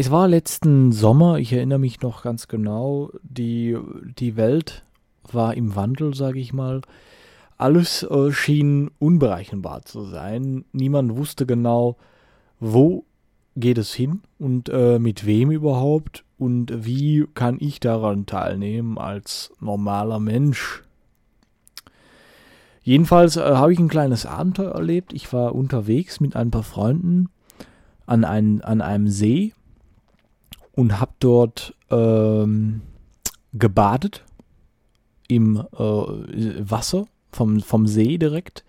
Es war letzten Sommer, ich erinnere mich noch ganz genau, die, die Welt war im Wandel, sage ich mal. Alles äh, schien unberechenbar zu sein. Niemand wusste genau, wo geht es hin und äh, mit wem überhaupt und wie kann ich daran teilnehmen als normaler Mensch. Jedenfalls äh, habe ich ein kleines Abenteuer erlebt. Ich war unterwegs mit ein paar Freunden an, ein, an einem See und habe dort ähm, gebadet im äh, Wasser vom, vom See direkt.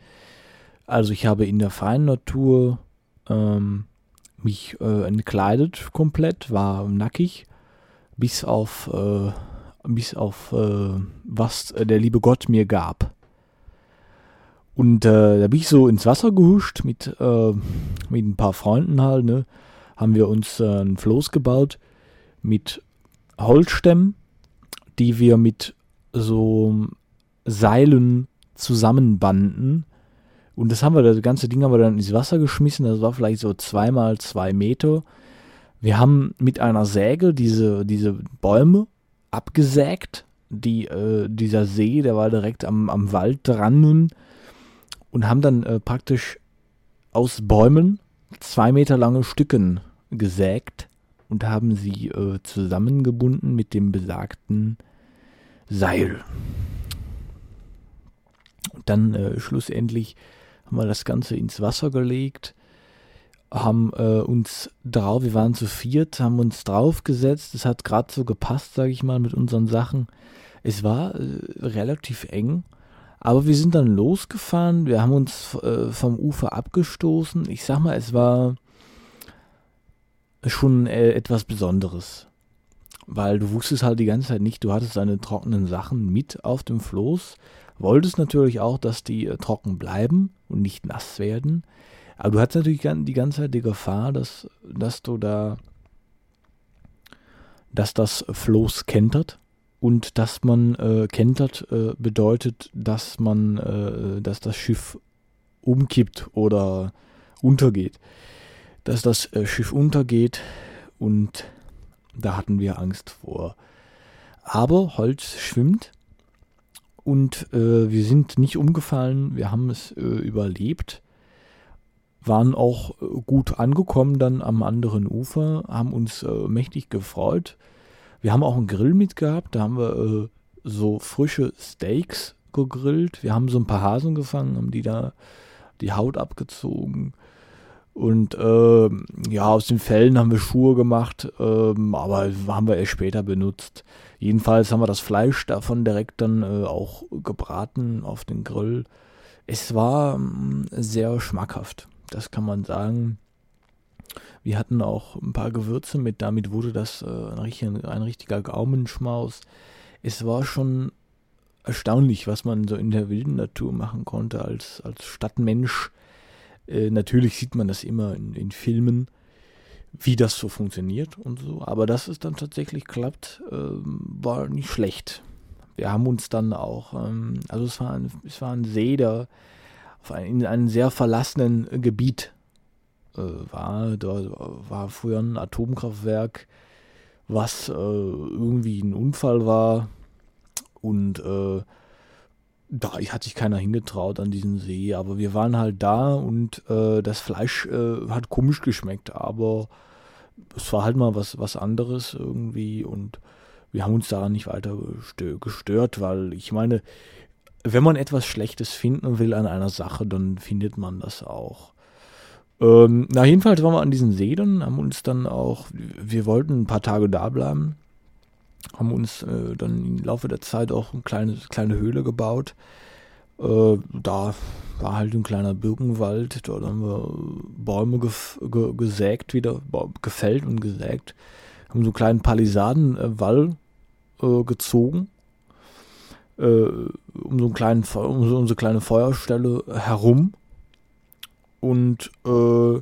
Also ich habe in der freien Natur ähm, mich äh, entkleidet komplett, war nackig, bis auf, äh, bis auf äh, was der liebe Gott mir gab. Und äh, da bin ich so ins Wasser gehuscht mit, äh, mit ein paar Freunden halt, ne? Haben wir uns ein Floß gebaut mit Holzstämmen, die wir mit so Seilen zusammenbanden. Und das haben wir, das ganze Ding haben wir dann ins Wasser geschmissen. Das war vielleicht so zweimal zwei Meter. Wir haben mit einer Säge diese, diese Bäume abgesägt. Die, äh, dieser See, der war direkt am, am Wald dran und haben dann äh, praktisch aus Bäumen zwei Meter lange Stücken gesägt und haben sie äh, zusammengebunden mit dem besagten Seil. Und dann äh, schlussendlich haben wir das Ganze ins Wasser gelegt, haben äh, uns drauf, wir waren zu viert, haben uns draufgesetzt. Es hat gerade so gepasst, sage ich mal, mit unseren Sachen. Es war äh, relativ eng, aber wir sind dann losgefahren. Wir haben uns äh, vom Ufer abgestoßen. Ich sag mal, es war schon äh, etwas Besonderes. Weil du wusstest halt die ganze Zeit nicht, du hattest deine trockenen Sachen mit auf dem Floß, wolltest natürlich auch, dass die äh, trocken bleiben und nicht nass werden. Aber du hattest natürlich die ganze Zeit die Gefahr, dass, dass du da, dass das Floß kentert und dass man äh, kentert äh, bedeutet, dass man, äh, dass das Schiff umkippt oder untergeht dass das äh, Schiff untergeht und da hatten wir Angst vor. Aber Holz schwimmt und äh, wir sind nicht umgefallen, wir haben es äh, überlebt, waren auch äh, gut angekommen dann am anderen Ufer, haben uns äh, mächtig gefreut. Wir haben auch einen Grill mitgehabt, da haben wir so frische Steaks gegrillt. Wir haben so ein paar Hasen gefangen, haben die da die Haut abgezogen und äh, ja, aus den Fellen haben wir Schuhe gemacht, äh, aber haben wir erst später benutzt. Jedenfalls haben wir das Fleisch davon direkt dann äh, auch gebraten auf den Grill. Es war äh, sehr schmackhaft, das kann man sagen. Wir hatten auch ein paar Gewürze mit, damit wurde das äh, ein, richtiger, ein richtiger Gaumenschmaus. Es war schon erstaunlich, was man so in der wilden Natur machen konnte als, als Stadtmensch äh, natürlich sieht man das immer in, in, Filmen, wie das so funktioniert und so. Aber dass es dann tatsächlich klappt, äh, war nicht schlecht. Wir haben uns dann auch, ähm, also es war, ein, es war ein See, der auf ein, in einem sehr verlassenen Gebiet äh, war. Da war früher ein Atomkraftwerk, was äh, irgendwie ein Unfall war. Und äh, da hat sich keiner hingetraut an diesen See, aber wir waren halt da und äh, das Fleisch äh, hat komisch geschmeckt, aber es war halt mal was, was anderes irgendwie und wir haben uns daran nicht weiter gestört, weil ich meine, wenn man etwas Schlechtes finden will an einer Sache, dann findet man das auch. Ähm, na, jedenfalls waren wir an diesem See dann, haben uns dann auch, wir wollten ein paar Tage da bleiben, haben uns äh, dann im Laufe der Zeit auch eine kleine, kleine Höhle gebaut. Äh, da war halt ein kleiner Birkenwald, dort haben wir Bäume ge gesägt wieder, gefällt und gesägt. Haben so einen kleinen Palisadenwall äh, gezogen, äh, um so einen kleinen, um so unsere kleine Feuerstelle herum. Und äh,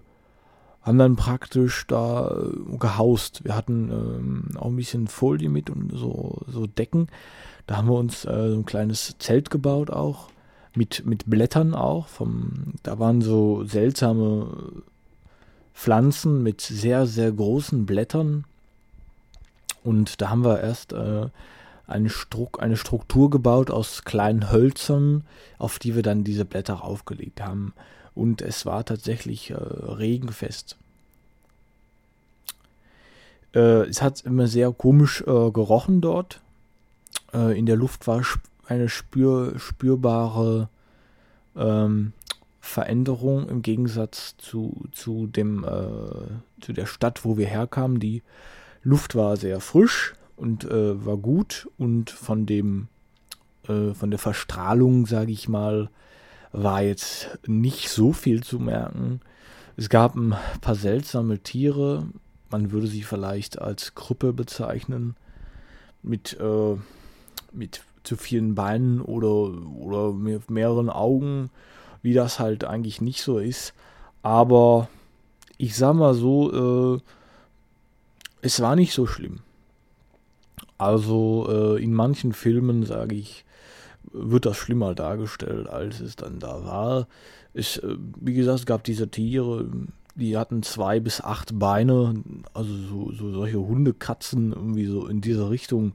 haben dann praktisch da äh, gehaust. Wir hatten ähm, auch ein bisschen Folie mit und so, so Decken. Da haben wir uns äh, ein kleines Zelt gebaut auch. Mit, mit Blättern auch. Vom, da waren so seltsame Pflanzen mit sehr, sehr großen Blättern. Und da haben wir erst äh, eine, Struck, eine Struktur gebaut aus kleinen Hölzern, auf die wir dann diese Blätter aufgelegt haben. Und es war tatsächlich äh, regenfest. Äh, es hat immer sehr komisch äh, gerochen dort. Äh, in der Luft war eine spür, spürbare ähm, Veränderung im Gegensatz zu, zu, dem, äh, zu der Stadt, wo wir herkamen. Die Luft war sehr frisch und äh, war gut und von dem von der Verstrahlung, sage ich mal, war jetzt nicht so viel zu merken. Es gab ein paar seltsame Tiere, man würde sie vielleicht als Krüppe bezeichnen, mit, äh, mit zu vielen Beinen oder, oder mehreren Augen, wie das halt eigentlich nicht so ist. Aber ich sag mal so, äh, es war nicht so schlimm. Also äh, in manchen Filmen, sage ich, wird das schlimmer dargestellt, als es dann da war. Es, äh, wie gesagt, es gab diese Tiere, die hatten zwei bis acht Beine, also so, so solche Hundekatzen, irgendwie so in dieser Richtung.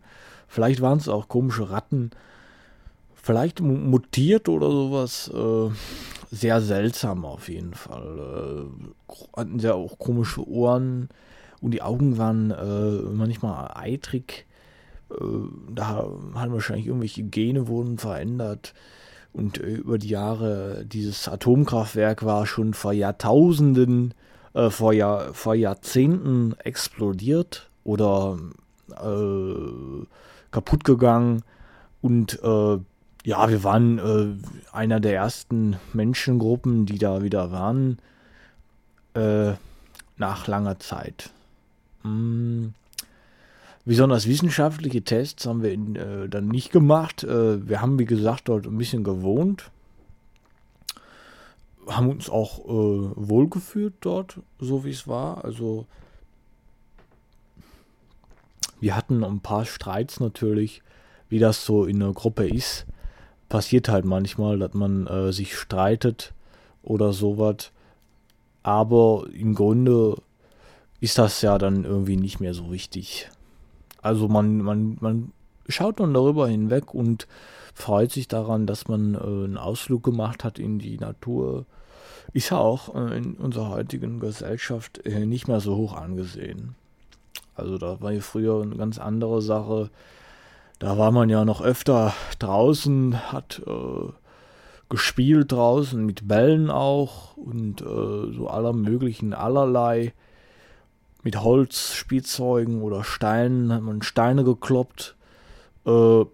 Vielleicht waren es auch komische Ratten, vielleicht mutiert oder sowas. Äh, sehr seltsam auf jeden Fall. Äh, hatten sehr auch komische Ohren und die Augen waren manchmal eitrig. Äh, da haben wahrscheinlich irgendwelche Gene wurden verändert. Und äh, über die Jahre, dieses Atomkraftwerk war schon vor Jahrtausenden, äh, vor, Jahr, vor Jahrzehnten explodiert oder äh, kaputt gegangen. Und äh, ja, wir waren äh, einer der ersten Menschengruppen, die da wieder waren, nach langer Zeit. Hm. Besonders wissenschaftliche Tests haben wir in, äh, dann nicht gemacht. Äh, wir haben, wie gesagt, dort ein bisschen gewohnt. Haben uns auch äh, wohlgefühlt dort, so wie es war. Also wir hatten ein paar Streits natürlich, wie das so in einer Gruppe ist. Passiert halt manchmal, dass man äh, sich streitet oder sowas. Aber im Grunde ist das ja dann irgendwie nicht mehr so wichtig. Also man, man, man schaut dann darüber hinweg und freut sich daran, dass man äh, einen Ausflug gemacht hat in die Natur. Ist ja auch äh, in unserer heutigen Gesellschaft äh, nicht mehr so hoch angesehen. Also da war ja früher eine ganz andere Sache. Da war man ja noch öfter draußen, hat äh, gespielt draußen mit Bällen auch und äh, so aller möglichen allerlei mit Holzspielzeugen oder Steinen, hat man Steine gekloppt. Äh,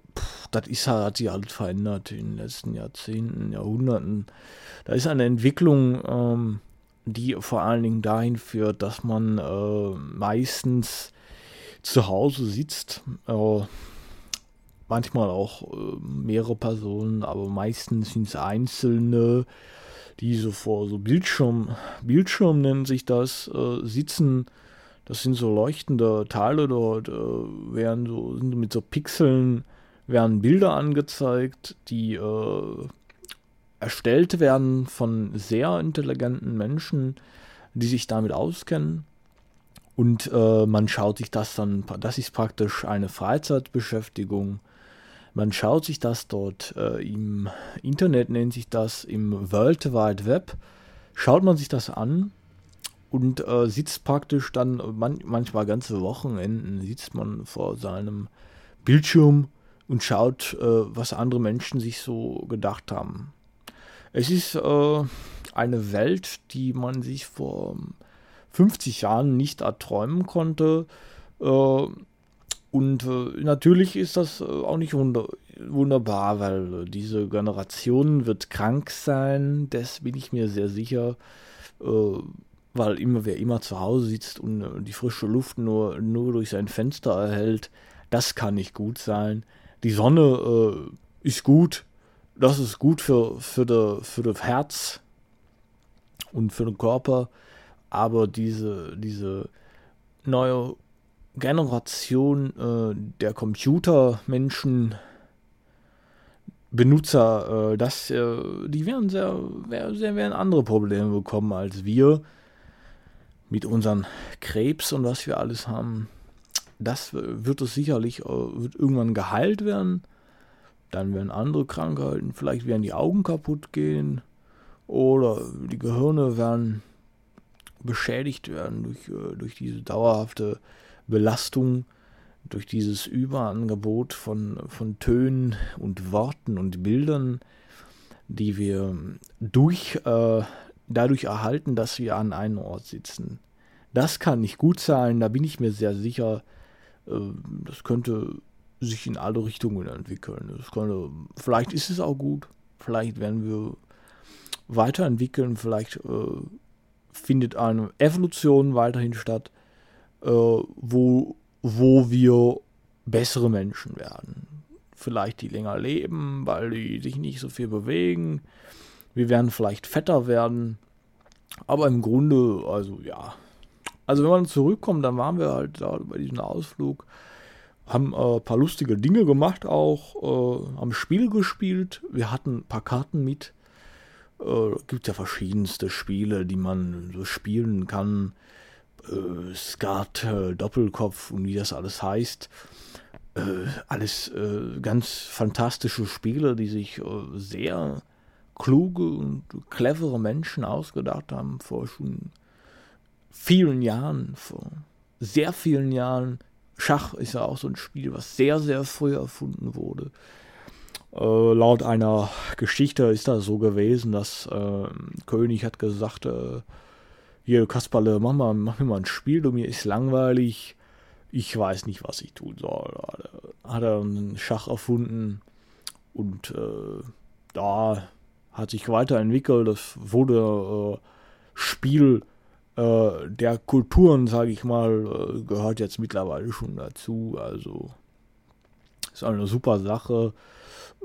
das ist halt, hat sich halt verändert in den letzten Jahrzehnten, Jahrhunderten. Da ist eine Entwicklung, ähm, die vor allen Dingen dahin führt, dass man äh, meistens zu Hause sitzt. Äh, manchmal auch äh, mehrere Personen, aber meistens sind es Einzelne, die so vor so Bildschirm, Bildschirm nennen sich das, äh, sitzen das sind so leuchtende Teile dort, äh, werden so, sind mit so Pixeln, werden Bilder angezeigt, die äh, erstellt werden von sehr intelligenten Menschen, die sich damit auskennen. Und äh, man schaut sich das dann, das ist praktisch eine Freizeitbeschäftigung. Man schaut sich das dort äh, im Internet, nennt sich das, im World Wide Web, schaut man sich das an und äh, sitzt praktisch dann man, manchmal ganze Wochenenden sitzt man vor seinem Bildschirm und schaut, äh, was andere Menschen sich so gedacht haben. Es ist äh, eine Welt, die man sich vor 50 Jahren nicht erträumen konnte. Äh, und äh, natürlich ist das äh, auch nicht wunder wunderbar, weil diese Generation wird krank sein, das bin ich mir sehr sicher weil immer wer immer zu Hause sitzt und äh, die frische Luft nur, nur durch sein Fenster erhält, das kann nicht gut sein. Die Sonne äh, ist gut, das ist gut für, für, de, für das Herz und für den Körper, aber diese, diese neue Generation äh, der Computermenschen, Benutzer, äh, das, äh, die werden sehr, sehr, werden andere Probleme bekommen als wir mit unseren Krebs und was wir alles haben, das wird es sicherlich, äh, wird irgendwann geheilt werden. Dann werden andere Krankheiten, vielleicht werden die Augen kaputt gehen oder die Gehirne werden beschädigt werden durch, äh, durch diese dauerhafte Belastung, durch dieses Überangebot von, von Tönen und Worten und Bildern, die wir durch, äh, dadurch erhalten, dass wir an einem Ort sitzen. Das kann nicht gut sein, da bin ich mir sehr sicher. Äh, das könnte sich in alle Richtungen entwickeln. Das könnte, vielleicht ist es auch gut, vielleicht werden wir weiterentwickeln, vielleicht äh, findet eine Evolution weiterhin statt, äh, wo, wo wir bessere Menschen werden. Vielleicht die länger leben, weil die sich nicht so viel bewegen. Wir werden vielleicht fetter werden. Aber im Grunde, also ja. Also wenn man zurückkommt, dann waren wir halt da bei diesem Ausflug, haben äh, ein paar lustige Dinge gemacht auch, äh, haben Spiel gespielt. Wir hatten ein paar Karten mit äh, gibt ja verschiedenste Spiele, die man so spielen kann. Äh, Skat, äh, Doppelkopf und wie das alles heißt. Äh, alles äh, ganz fantastische Spiele, die sich äh, sehr kluge und clevere Menschen ausgedacht haben vor schon vielen Jahren, vor sehr vielen Jahren. Schach ist ja auch so ein Spiel, was sehr, sehr früh erfunden wurde. Äh, laut einer Geschichte ist das so gewesen, dass äh, König hat gesagt, äh, hier Kasperle, mach, mal, mach mir mal ein Spiel, du mir ist langweilig, ich weiß nicht, was ich tun soll. Hat er einen Schach erfunden und äh, da hat sich weiterentwickelt, das wurde äh, Spiel äh, der Kulturen, sage ich mal, gehört jetzt mittlerweile schon dazu, also ist eine super Sache.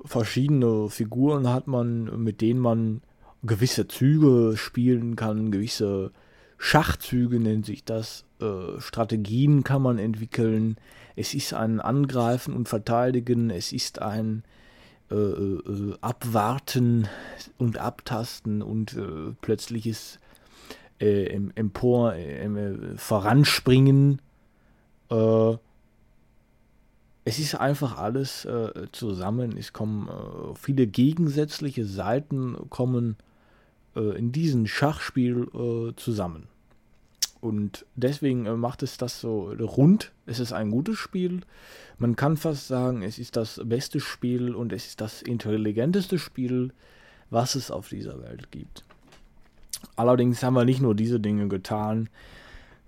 Verschiedene Figuren hat man, mit denen man gewisse Züge spielen kann, gewisse Schachzüge nennt sich das, äh, Strategien kann man entwickeln. Es ist ein Angreifen und Verteidigen, es ist ein äh, äh, Abwarten und Abtasten und äh, plötzliches äh, Empor, äh, Voranspringen. Äh, es ist einfach alles zusammen. Es kommen viele gegensätzliche Seiten kommen in diesem Schachspiel zusammen. Und deswegen äh, macht es das so rund. Es ist ein gutes Spiel. Man kann fast sagen, es ist das beste Spiel und es ist das intelligenteste Spiel, was es auf dieser Welt gibt. Allerdings haben wir nicht nur diese Dinge getan.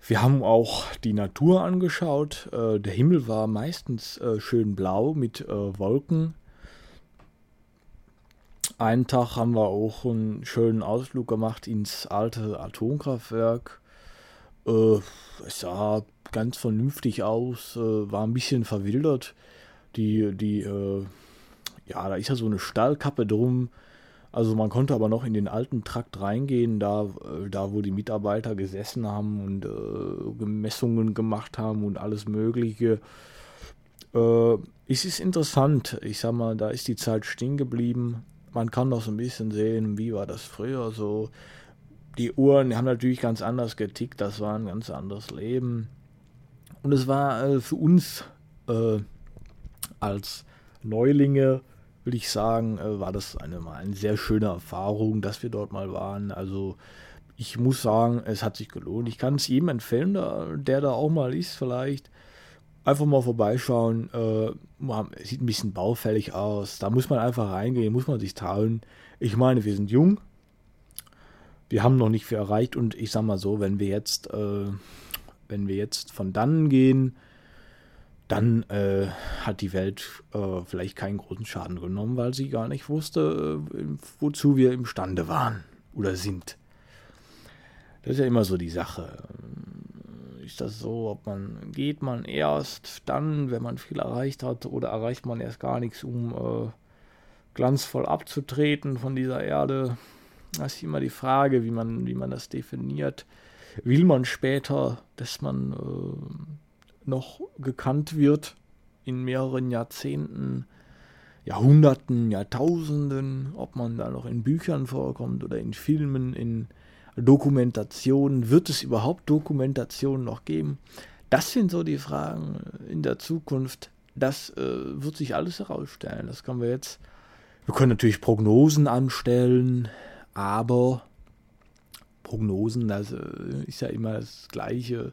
Wir haben auch die Natur angeschaut. Äh, der Himmel war meistens äh, schön blau mit Wolken. Einen Tag haben wir auch einen schönen Ausflug gemacht ins alte Atomkraftwerk. Äh, es sah ganz vernünftig aus, äh, war ein bisschen verwildert. Die, die, äh, ja, da ist ja so eine Stahlkappe drum also man konnte aber noch in den alten Trakt reingehen, da, äh, da wo die Mitarbeiter gesessen haben und äh, Messungen gemacht haben und alles Mögliche. Äh, es ist interessant, ich sag mal, da ist die Zeit stehen geblieben. Man kann doch so ein bisschen sehen, wie war das früher so. Die Uhren haben natürlich ganz anders getickt, das war ein ganz anderes Leben. Und es war äh, für uns äh, als Neulinge will ich sagen, äh, war das eine, eine sehr schöne Erfahrung, dass wir dort mal waren. Also ich muss sagen, es hat sich gelohnt. Ich kann es jedem empfehlen, der da auch mal ist, vielleicht. Einfach mal vorbeischauen. Äh, sieht ein bisschen baufällig aus. Da muss man einfach reingehen, muss man sich trauen. Ich meine, wir sind jung. Wir haben noch nicht viel erreicht und ich sag mal so, wenn wir jetzt, äh, wenn wir jetzt von dann gehen, dann äh, hat die Welt äh, vielleicht keinen großen Schaden genommen, weil sie gar nicht wusste, äh, wozu wir imstande waren oder sind. Das ist ja immer so die Sache. Ist das so, ob man geht man erst dann, wenn man viel erreicht hat, oder erreicht man erst gar nichts, um äh, glanzvoll abzutreten von dieser Erde? Das ist immer die Frage, wie man, wie man das definiert. Will man später, dass man äh, noch gekannt wird in mehreren Jahrzehnten, Jahrhunderten, Jahrtausenden, ob man da noch in Büchern vorkommt oder in Filmen, in Dokumentation, wird es überhaupt Dokumentation noch geben? Das sind so die Fragen in der Zukunft. Das äh, wird sich alles herausstellen. Das können wir jetzt. Wir können natürlich Prognosen anstellen, aber Prognosen, das äh, ist ja immer das Gleiche.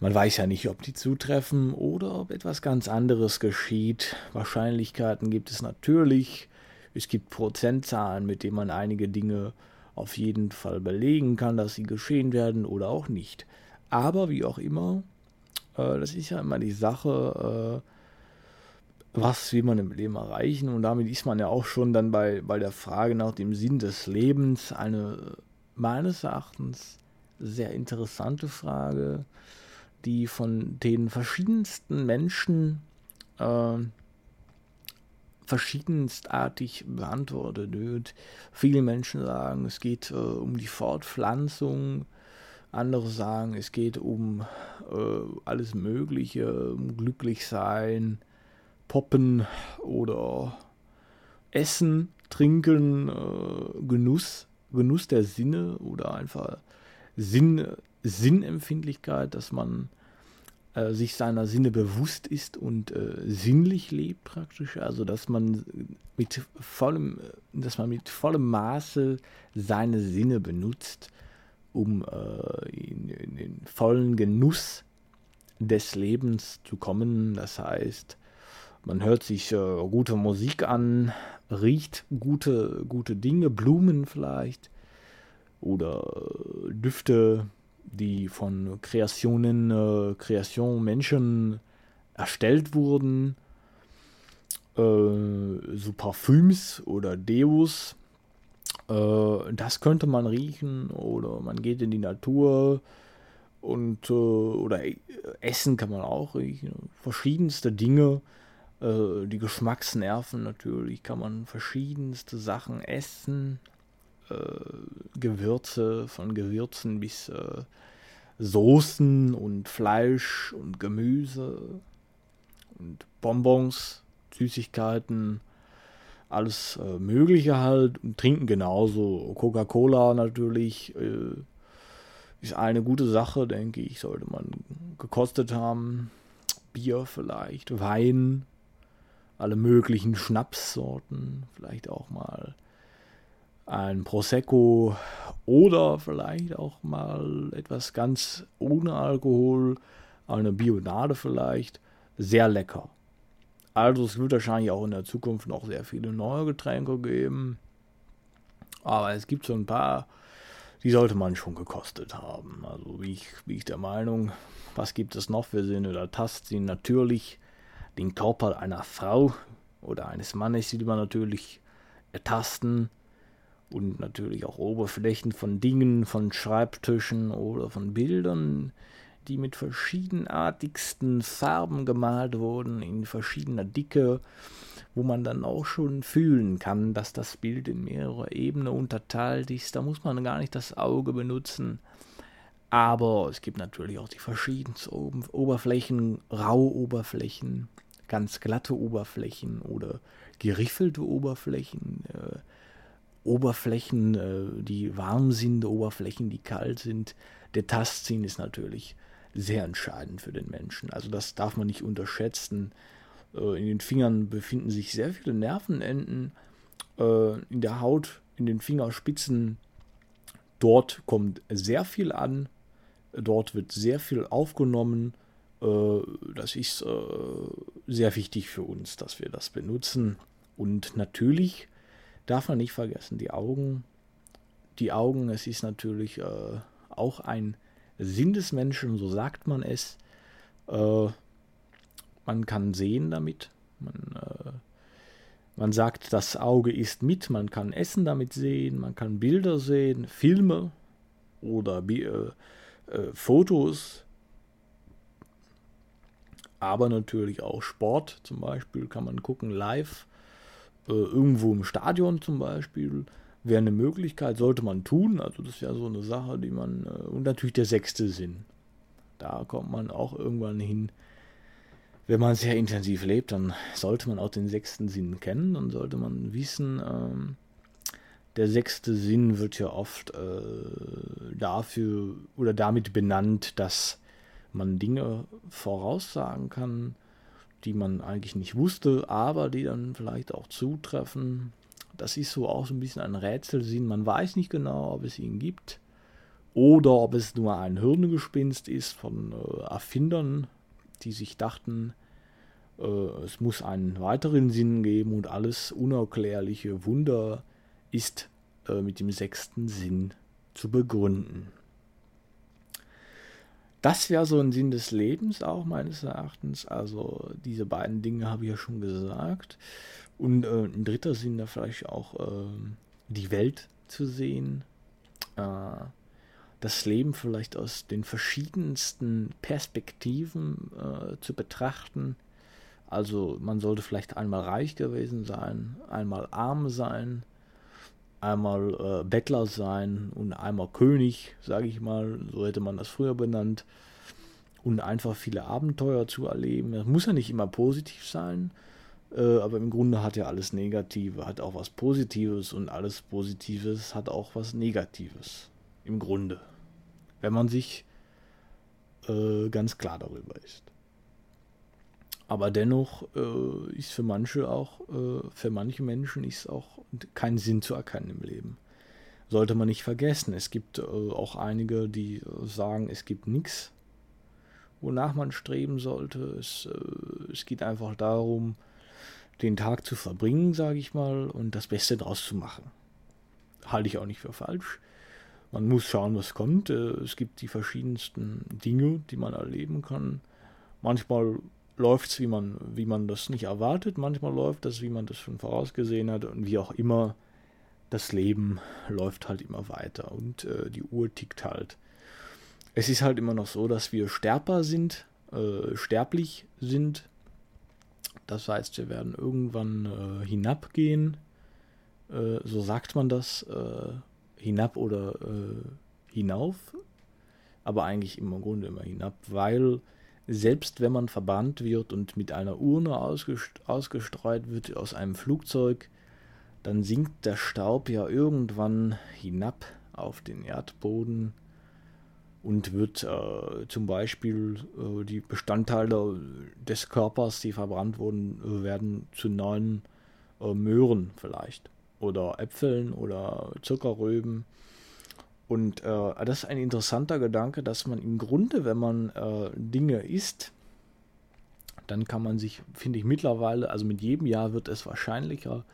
Man weiß ja nicht, ob die zutreffen oder ob etwas ganz anderes geschieht. Wahrscheinlichkeiten gibt es natürlich. Es gibt Prozentzahlen, mit denen man einige Dinge auf jeden Fall belegen kann, dass sie geschehen werden oder auch nicht. Aber wie auch immer, äh, das ist ja immer die Sache, äh, was will man im Leben erreichen? Und damit ist man ja auch schon dann bei, bei der Frage nach dem Sinn des Lebens eine meines Erachtens sehr interessante Frage, die von den verschiedensten Menschen äh, verschiedenstartig beantwortet wird. Viele Menschen sagen, es geht äh, um die Fortpflanzung, andere sagen, es geht um äh, alles Mögliche, um Glücklichsein, Poppen oder Essen, Trinken, äh, Genuss, Genuss der Sinne oder einfach Sinn, Sinnempfindlichkeit, dass man äh, sich seiner Sinne bewusst ist und äh, sinnlich lebt praktisch, also dass man mit vollem, dass man mit vollem Maße seine Sinne benutzt, um äh, in, in, den vollen Genuss des Lebens zu kommen. Das heißt, man hört sich äh, gute Musik an, riecht gute, gute Dinge, Blumen vielleicht oder äh, Düfte, die von Kreationen, äh, Kreation Menschen erstellt wurden, äh, so Parfüms oder Deos, äh, das könnte man riechen oder man geht in die Natur und äh, oder Essen kann man auch riechen, verschiedenste Dinge, äh, die Geschmacksnerven natürlich kann man verschiedenste Sachen essen, äh, Gewürze, von Gewürzen bis äh, Soßen und Fleisch und Gemüse und Bonbons, Süßigkeiten, alles äh, Mögliche halt. Und trinken genauso. Coca-Cola natürlich äh, ist eine gute Sache, denke ich, sollte man gekostet haben. Bier vielleicht, Wein, alle möglichen Schnapssorten, vielleicht auch mal ein Prosecco oder vielleicht auch mal etwas ganz ohne Alkohol, eine Bionade vielleicht. Sehr lecker. Also es wird wahrscheinlich auch in der Zukunft noch sehr viele neue Getränke geben. Aber es gibt so ein paar, die sollte man schon gekostet haben. Also wie ich, wie ich der Meinung, was gibt es noch für Sinne oder Tastsinn? Natürlich den Körper einer Frau oder eines Mannes, die man natürlich ertasten und natürlich auch Oberflächen von Dingen, von Schreibtischen oder von Bildern, die mit verschiedenartigsten Farben gemalt wurden, in verschiedener Dicke, wo man dann auch schon fühlen kann, dass das Bild in mehrere Ebenen unterteilt ist. Da muss man gar nicht das Auge benutzen. Aber es gibt natürlich auch die verschiedensten Oberflächen, raue Oberflächen, ganz glatte Oberflächen oder geriffelte Oberflächen, äh, Oberflächen, äh, die warm sind, Oberflächen, die kalt sind. Der Tastsinn ist natürlich sehr entscheidend für den Menschen. Also das darf man nicht unterschätzen. Äh, in den Fingern befinden sich sehr viele Nervenenden. Äh, in der Haut, in den Fingerspitzen, dort kommt sehr viel an. Dort wird sehr viel aufgenommen. Äh, das ist sehr wichtig für uns, dass wir das benutzen. Und natürlich darf man nicht vergessen, die Augen. Die Augen, es ist natürlich auch ein Sinn des Menschen, so sagt man es. Äh, man kann sehen damit. Man, äh, man sagt, das Auge ist mit. Man kann Essen damit sehen. Man kann Bilder sehen, Filme oder äh, äh, Fotos. Aber natürlich auch Sport zum Beispiel kann man gucken live. Äh, irgendwo im Stadion zum Beispiel wäre eine Möglichkeit, sollte man tun. Also das wäre so eine Sache, die man. Äh, und natürlich der sechste Sinn. Da kommt man auch irgendwann hin. Wenn man sehr intensiv lebt, dann sollte man auch den sechsten Sinn kennen. Dann sollte man wissen, ähm, der sechste Sinn wird ja oft äh, dafür oder damit benannt, dass man Dinge voraussagen kann, die man eigentlich nicht wusste, aber die dann vielleicht auch zutreffen. Das ist so auch so ein bisschen ein Rätselsinn. Man weiß nicht genau, ob es ihn gibt oder ob es nur ein Hirngespinst ist von äh, Erfindern, die sich dachten, äh, es muss einen weiteren Sinn geben und alles unerklärliche Wunder ist äh, mit dem sechsten Sinn zu begründen. Das wäre so ein Sinn des Lebens auch meines Erachtens. Also diese beiden Dinge habe ich ja schon gesagt. Und äh, ein dritter Sinn da vielleicht auch äh, die Welt zu sehen. Äh, das Leben vielleicht aus den verschiedensten Perspektiven äh, zu betrachten. Also man sollte vielleicht einmal reich gewesen sein, einmal arm sein, einmal äh, Bettler sein und einmal König, sage ich mal, so hätte man das früher benannt, und einfach viele Abenteuer zu erleben. Das muss ja nicht immer positiv sein, äh, aber im Grunde hat ja alles Negative, hat auch was Positives und alles Positives hat auch was Negatives. Im Grunde. Wenn man sich äh, ganz klar darüber ist. Aber dennoch äh, ist für manche auch, äh, für manche Menschen ist auch kein Sinn zu erkennen im Leben. Sollte man nicht vergessen. Es gibt äh, auch einige, die äh, sagen, es gibt nichts, wonach man streben sollte. Es, äh, es geht einfach darum, den Tag zu verbringen, sage ich mal, und das Beste draus zu machen. Halte ich auch nicht für falsch. Man muss schauen, was kommt. Äh, es gibt die verschiedensten Dinge, die man erleben kann. Manchmal läuft es, wie man, wie man das nicht erwartet. Manchmal läuft das, wie man das schon vorausgesehen hat. Und wie auch immer, das Leben läuft halt immer weiter und äh, die Uhr tickt halt. Es ist halt immer noch so, dass wir sterber sind, äh, sterblich sind. Das heißt, wir werden irgendwann äh, hinabgehen. Äh, so sagt man das. Äh, hinab oder äh, hinauf. Aber eigentlich im Grunde immer hinab, weil selbst wenn man verbannt wird und mit einer Urne ausgest ausgestreut wird aus einem Flugzeug, dann sinkt der Staub ja irgendwann hinab auf den Erdboden und wird äh, zum Beispiel äh, die Bestandteile des Körpers, die verbrannt wurden, äh, werden zu neuen äh, Möhren vielleicht oder Äpfeln oder Zuckerrüben und äh, das ist ein interessanter Gedanke, dass man im Grunde, wenn man äh, Dinge isst, dann kann man sich, finde ich mittlerweile, also mit jedem Jahr wird es wahrscheinlicher,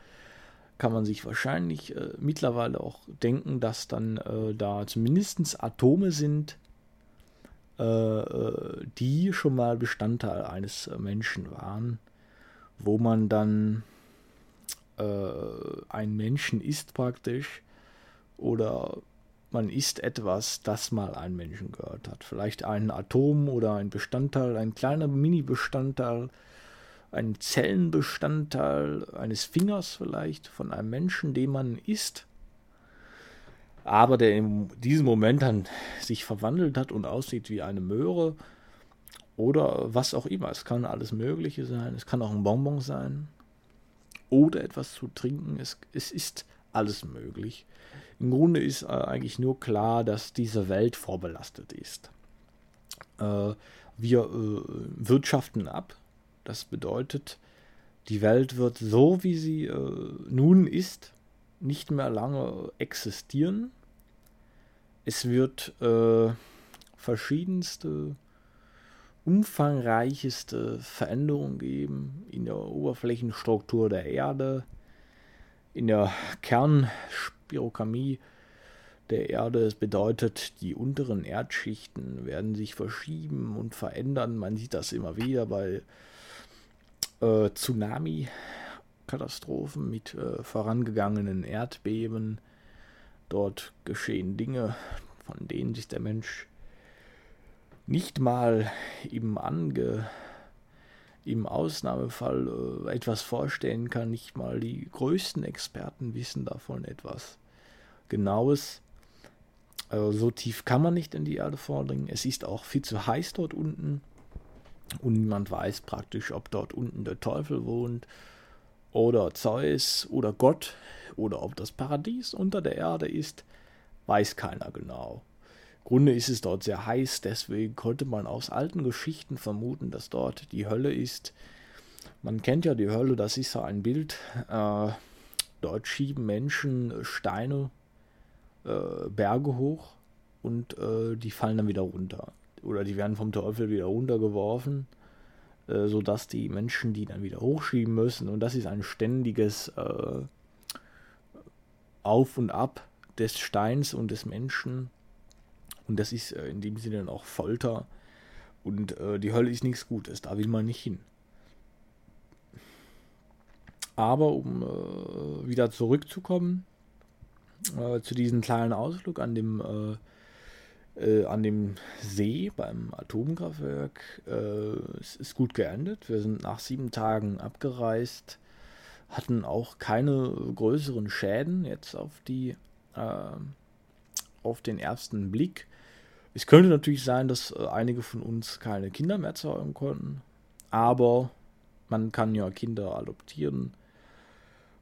kann man sich wahrscheinlich äh, mittlerweile auch denken, dass dann äh, da zumindest Atome sind, äh, äh, die schon mal Bestandteil eines Menschen waren, wo man dann ein Menschen ist praktisch oder man isst etwas, das mal einen Menschen gehört hat. Vielleicht ein Atom oder ein Bestandteil, ein kleiner Mini-Bestandteil, ein Zellenbestandteil eines Fingers vielleicht von einem Menschen, den man isst, aber der in diesem Moment dann sich verwandelt hat und aussieht wie eine Möhre oder was auch immer. Es kann alles Mögliche sein. Es kann auch ein Bonbon sein oder etwas zu trinken. Es, es ist alles möglich. Im Grunde ist äh, eigentlich nur klar, dass diese Welt vorbelastet ist. Äh, wir äh, wirtschaften ab. Das bedeutet, die Welt wird so, wie sie äh, nun ist, nicht mehr lange existieren. Es wird äh, verschiedenste, umfangreicheste Veränderungen geben in der Oberflächenstruktur der Erde, in der Kernspirokamie der Erde. Es bedeutet, die unteren Erdschichten werden sich verschieben und verändern. Man sieht das immer wieder bei äh, Tsunami-Katastrophen mit äh, vorangegangenen Erdbeben. Dort geschehen Dinge, von denen sich der Mensch nicht mal im ange im Ausnahmefall äh, etwas vorstellen kann. Nicht mal die größten Experten wissen davon etwas Genaues. Also so tief kann man nicht in die Erde vordringen. Es ist auch viel zu heiß dort unten. Und niemand weiß praktisch, ob dort unten der Teufel wohnt oder Zeus oder Gott oder ob das Paradies unter der Erde ist, weiß keiner genau. Grunde ist es dort sehr heiß, deswegen konnte man aus alten Geschichten vermuten, dass dort die Hölle ist. Man kennt ja die Hölle, das ist ja ein Bild. Äh, dort schieben Menschen Steine, äh, Berge hoch und äh, die fallen dann wieder runter. Oder die werden vom Teufel wieder runtergeworfen, äh, sodass die Menschen die dann wieder hochschieben müssen. Und das ist ein ständiges äh, Auf und Ab des Steins und des Menschen. Und das ist äh, in dem Sinne dann auch Folter. Und äh, die Hölle ist nichts Gutes, da will man nicht hin. Aber um äh, wieder zurückzukommen zu diesem kleinen Ausflug an dem, an dem See beim Atomkraftwerk, äh, es ist gut geendet. Wir sind nach sieben Tagen abgereist, hatten auch keine größeren Schäden jetzt auf die äh, auf den ersten Blick. Es könnte natürlich sein, dass einige von uns keine Kinder mehr zeugen konnten, aber man kann ja Kinder adoptieren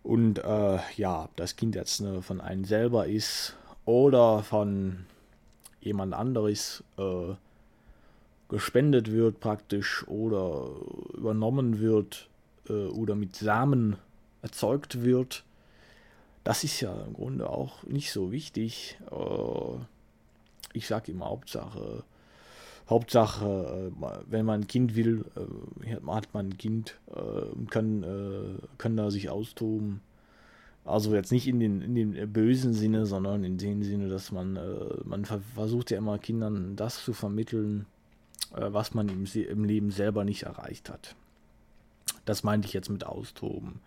und äh, ja, das Kind jetzt ne, von einem selber ist oder von jemand anderes äh, gespendet wird praktisch oder übernommen wird äh, oder mit Samen erzeugt wird, das ist ja im Grunde auch nicht so wichtig. Äh, ich sage immer Hauptsache, Hauptsache, äh, wenn man ein Kind will, äh, hat man ein Kind äh, und kann, kann da sich austoben. Also jetzt nicht in den, in den bösen Sinne, sondern in dem Sinne, dass man, man versucht ja immer Kindern das zu vermitteln, was man im, im Leben selber nicht erreicht hat. Das meinte ich jetzt mit Austoben.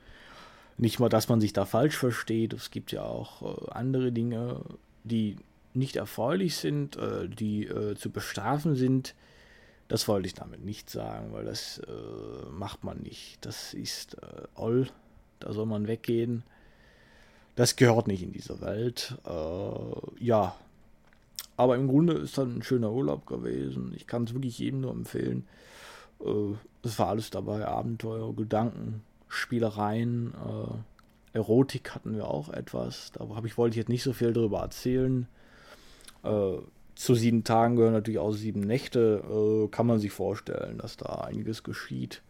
Nicht mal, dass man sich da falsch versteht. Es gibt ja auch andere Dinge, die nicht erfreulich sind, äh, die äh, zu bestrafen sind. Das wollte ich damit nicht sagen, weil das äh, macht man nicht. Das ist äh, all, da soll man weggehen. Das gehört nicht in diese Welt. Äh, ja, aber im Grunde ist das ein schöner Urlaub gewesen. Ich kann es wirklich jedem nur empfehlen. Äh, es war alles dabei: Abenteuer, Gedanken, Spielereien, Erotik hatten wir auch etwas. Da ich wollte ich jetzt nicht so viel darüber erzählen. Äh, zu sieben Tagen gehören natürlich auch sieben Nächte. Äh, kann man sich vorstellen, dass da einiges geschieht,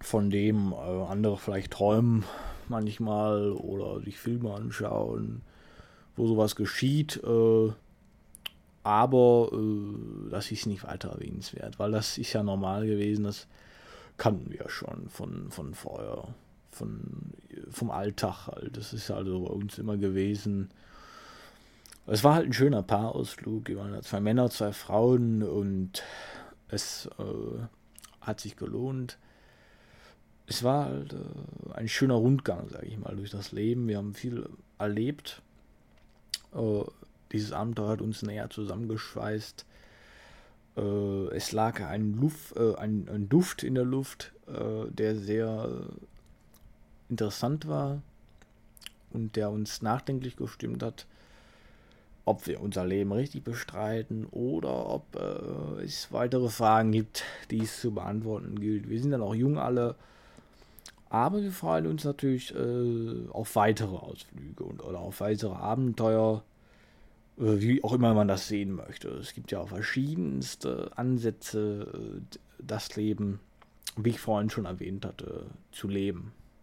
von dem äh, andere vielleicht träumen manchmal oder sich Filme anschauen, wo sowas geschieht. Äh, aber äh, das ist nicht weiter erwähnenswert, weil das ist ja normal gewesen, das kannten wir schon von, von vorher, von, vom Alltag halt. Das ist also bei uns immer gewesen es war halt ein schöner Paarausflug. Wir waren zwei Männer, zwei Frauen und es äh, hat sich gelohnt. Es war halt äh, ein schöner Rundgang, sage ich mal, durch das Leben. Wir haben viel erlebt. Äh, dieses Abenteuer hat uns näher zusammengeschweißt. Äh, es lag ein, Luft, äh, ein, ein, Duft in der Luft, äh, der sehr interessant war und der uns nachdenklich gestimmt hat ob wir unser Leben richtig bestreiten oder ob äh, es weitere Fragen gibt, die es zu beantworten gilt. Wir sind dann auch jung alle, aber wir freuen uns natürlich äh, auf weitere Ausflüge und, oder auf weitere Abenteuer, äh, wie auch immer man das sehen möchte. Es gibt ja auch verschiedenste Ansätze, äh, das Leben, wie ich vorhin schon erwähnt hatte, zu leben.